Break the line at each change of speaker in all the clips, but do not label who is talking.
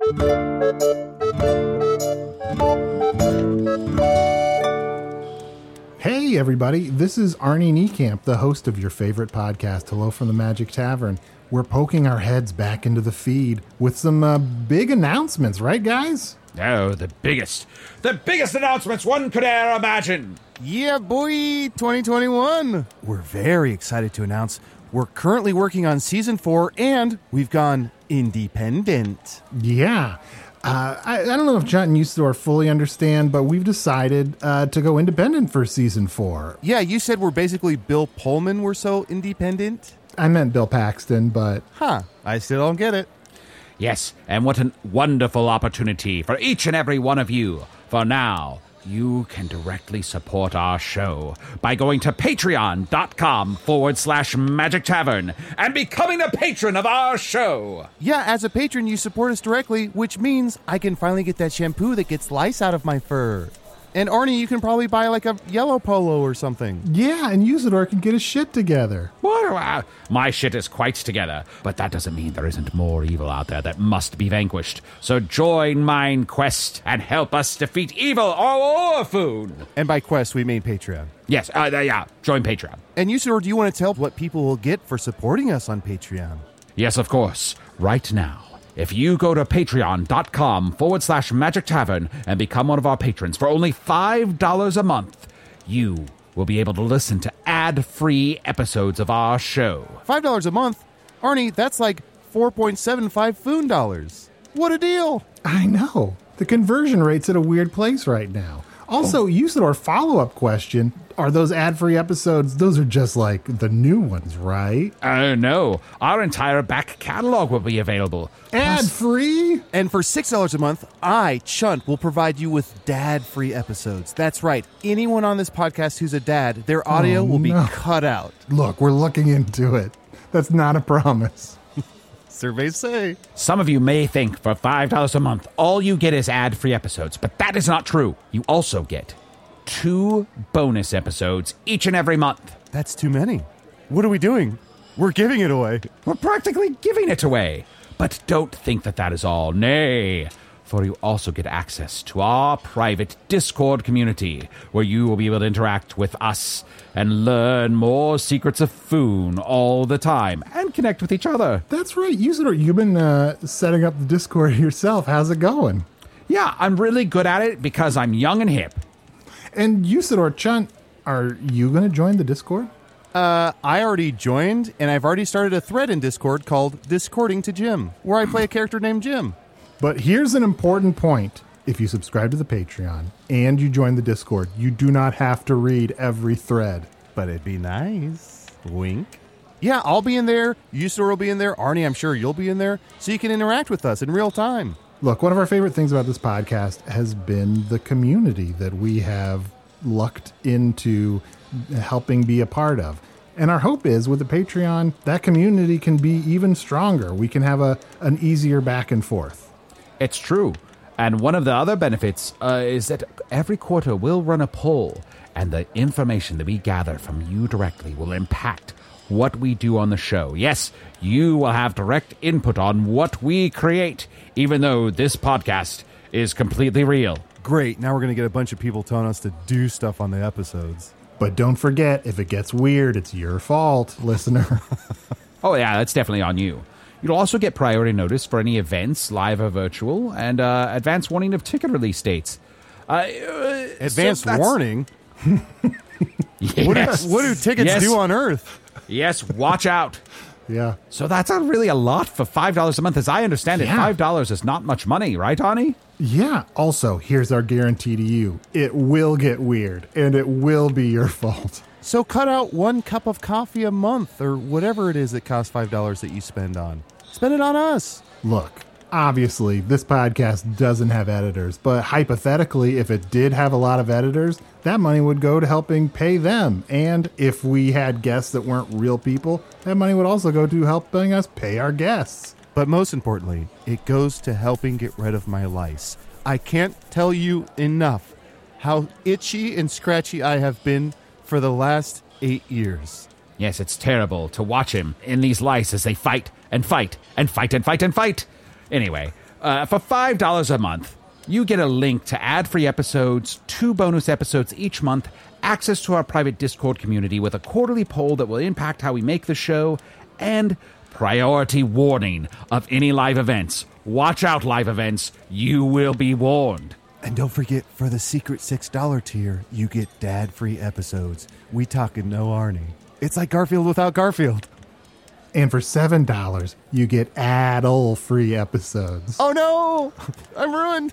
Hey, everybody, this is Arnie Niekamp, the host of your favorite podcast, Hello from the Magic Tavern. We're poking our heads back into the feed with some uh, big announcements, right, guys?
Oh, the biggest, the biggest announcements one could ever imagine.
Yeah, boy, 2021. We're very excited to announce we're currently working on season four and we've gone independent.
Yeah. Uh, I, I don't know if Chunt and Usidore fully understand, but we've decided uh, to go independent for season four.
Yeah, you said we're basically Bill Pullman, we're so independent.
I meant Bill Paxton, but
Huh, I still don't get it.
Yes, and what a wonderful opportunity for each and every one of you. For now, you can directly support our show by going to patreon.com forward slash magic tavern and becoming a patron of our show.
Yeah, as a patron, you support us directly, which means I can finally get that shampoo that gets lice out of my fur. And Arnie, you can probably buy like a yellow polo or something.
yeah, and Usidore can get his shit together.
What? Uh, My shit is quite together, but that doesn't mean there isn't more evil out there that must be vanquished. So join mine quest and help us defeat evil or Orphoon.
And by quest, we mean Patreon.
Yes, uh, yeah, join Patreon.
And Usidore, do you want to tell what people will get for supporting us on Patreon?
Yes, of course. Right now. If you go to patreon.com forward slash magic tavern and become one of our patrons for only $5 a month, you will be able to listen to ad free episodes of our show.
$5 a month? Arnie, that's like 4.75 Foon dollars. What a deal!
I know. The conversion rate's at a weird place right now. Also, Usidore follow up question are those ad free episodes? Those are just like the new ones, right?
Uh, no, our entire back catalog will be available.
Ad free?
And for $6 a month, I, Chunt, will provide you with dad free episodes. That's right. Anyone on this podcast who's a dad, their audio
Oh,
will be
no.
cut out.
Look, we're looking into it. That's not a promise.
Surveys say.
Some of you may think for $5 a month, all you get is ad free episodes, but that is not true. You also get two bonus episodes each and every month.
That's too many. What are we doing? We're giving it away.
We're practically giving it away. But don't think that that is all. Nay, for you also get access to our private Discord community, where you will be able to interact with us and learn more secrets of Foon all the time and connect with each other.
That's right. Usidore, you've been uh, setting up the Discord yourself. How's it going?
Yeah, I'm really good at it because I'm young and hip.
And Usidore Chunt, are you going to join the Discord?
Uh, I already joined, and I've already started a thread in Discord called Discording to Jim, where I play a character named Jim.
But here's an important point. If you subscribe to the Patreon and you join the Discord, you do not have to read every thread.
But it'd be nice. Wink. Yeah, I'll be in there. Usidore will be in there. Arnie, I'm sure you'll be in there, so you can interact with us in real time.
Look, one of our favorite things about this podcast has been the community that we have lucked into helping be a part of. And our hope is with the Patreon, that community can be even stronger. We can have a an easier back and forth.
It's true. And one of the other benefits uh, is that every quarter we'll run a poll, and the information that we gather from you directly will impact what we do on the show. Yes, you will have direct input on what we create, even though this podcast is completely real.
Great. Now we're going to get a bunch of people telling us to do stuff on the episodes.
But don't forget, if it gets weird, it's your fault, listener.
Oh, yeah, that's definitely on you. You'll also get priority notice for any events, live or virtual, and uh, advance warning of ticket release dates. Uh, uh,
Advanced
so
warning.
Yes.
What, do, what do tickets
Yes.
do on Earth?
Yes, watch out.
yeah.
So that's a really a lot for five dollars a month. As I understand it, five dollars is not much money, right, Arnie?
Yeah. Also, here's our guarantee to you it will get weird, and it will be your fault.
So cut out one cup of coffee a month or whatever it is that costs $5 that you spend on. Spend it on us.
Look, obviously, this podcast doesn't have editors, but hypothetically, if it did have a lot of editors, that money would go to helping pay them. And if we had guests that weren't real people, that money would also go to helping us pay our guests.
But most importantly, it goes to helping get rid of my lice. I can't tell you enough how itchy and scratchy I have been for the last eight years.
Yes, it's terrible to watch him in these lice as they fight and fight and fight and fight and fight. Anyway, uh, for five dollars a month, you get a link to ad-free episodes, two bonus episodes each month, access to our private Discord community with a quarterly poll that will impact how we make the show, and priority warning of any live events. Watch out, live events! You will be warned.
And don't forget, for the secret $6 tier, you get dad free episodes. We talking no Arnie. It's like Garfield without Garfield.
And for $7, you get adult free episodes.
Oh no! I'm ruined.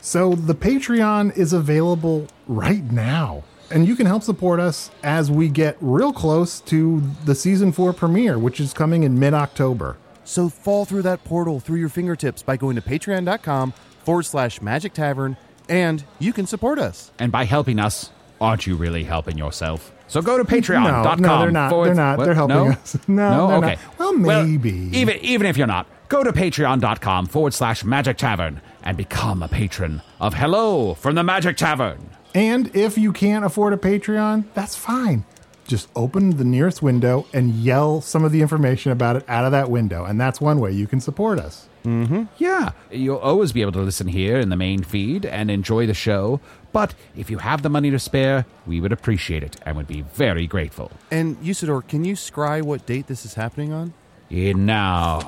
So the Patreon is available right now. And you can help support us as we get real close to the season four premiere, which is coming in mid October.
So fall through that portal through your fingertips by going to patreon.com forward slash magic tavern and you can support us.
And by helping us, aren't you really helping yourself? So go to patreon.com.
No, no they're not.
Forward,
they're not.
What?
They're helping
no?
us. No,
no? okay.
Not. Well, maybe.
Well, even, even if you're not, go to patreon.com forward slash magic tavern and become a patron of Hello from the Magic Tavern.
And if you can't afford a Patreon, that's fine. Just open the nearest window and yell some of the information about it out of that window. And that's one way you can support us. Mm-hmm.
Yeah, you'll always be able to listen here in the main feed and enjoy the show. But if you have the money to spare, we would appreciate it and would be very grateful.
And Usidore, can you scry what date this is happening on?
And now,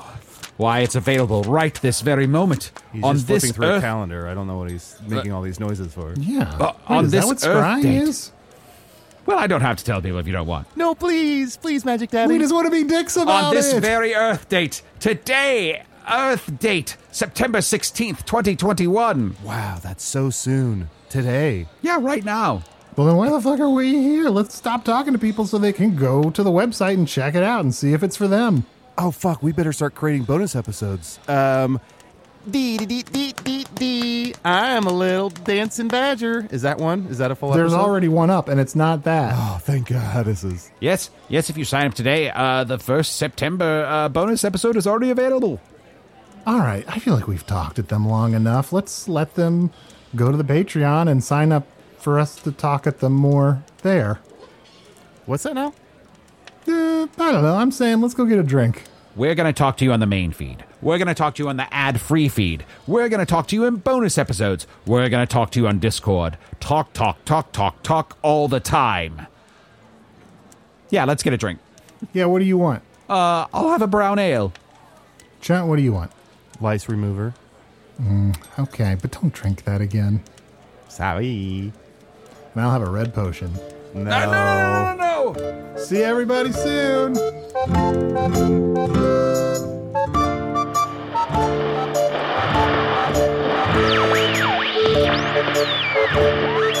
why it's available right this very moment
He's
on
just
this
flipping through
earth.
a calendar. I don't know what he's uh, making all these noises for.
Yeah.
Uh,
Wait,
on
is
this
that what
Earth
scrying
date.
is?
Well, I don't have to tell people if you don't want.
No, please, please, Magic Daddy.
We just want to be dicks about it.
on this
it.
very Earth date, today, Earth date, September 16th, 2021.
wow, that's so soon. Today.
Yeah, right now.
well, then why the fuck are we here? Let's stop talking to people so they can go to the website and check it out and see if it's for them.
Oh fuck, we better start creating bonus episodes. Um dee dee dee dee dee dee. I'm a little dancing badger. Is that one? Is that a full
There's
episode?
There's already one up, and it's not that.
Oh, thank God this is.
Yes, yes, if you sign up today, uh, the first September uh, bonus episode is already available.
All right, I feel like we've talked at them long enough. Let's let them go to the Patreon and sign up for us to talk at them more there.
What's that now?
Eh, I don't know. I'm saying let's go get a drink.
We're going to talk to you on the main feed. We're going to talk to you on the ad free feed. We're going to talk to you in bonus episodes. We're going to talk to you on Discord. Talk, talk, talk, talk, talk all the time. Yeah, let's get a drink.
Yeah, what do you want?
Uh, I'll have a brown ale.
Chunt, what do you want?
Lice remover.
Mm, okay, but don't drink that again.
Sorry.
And I'll have a red potion.
No.
No, no, no, no, no, no.
See everybody soon.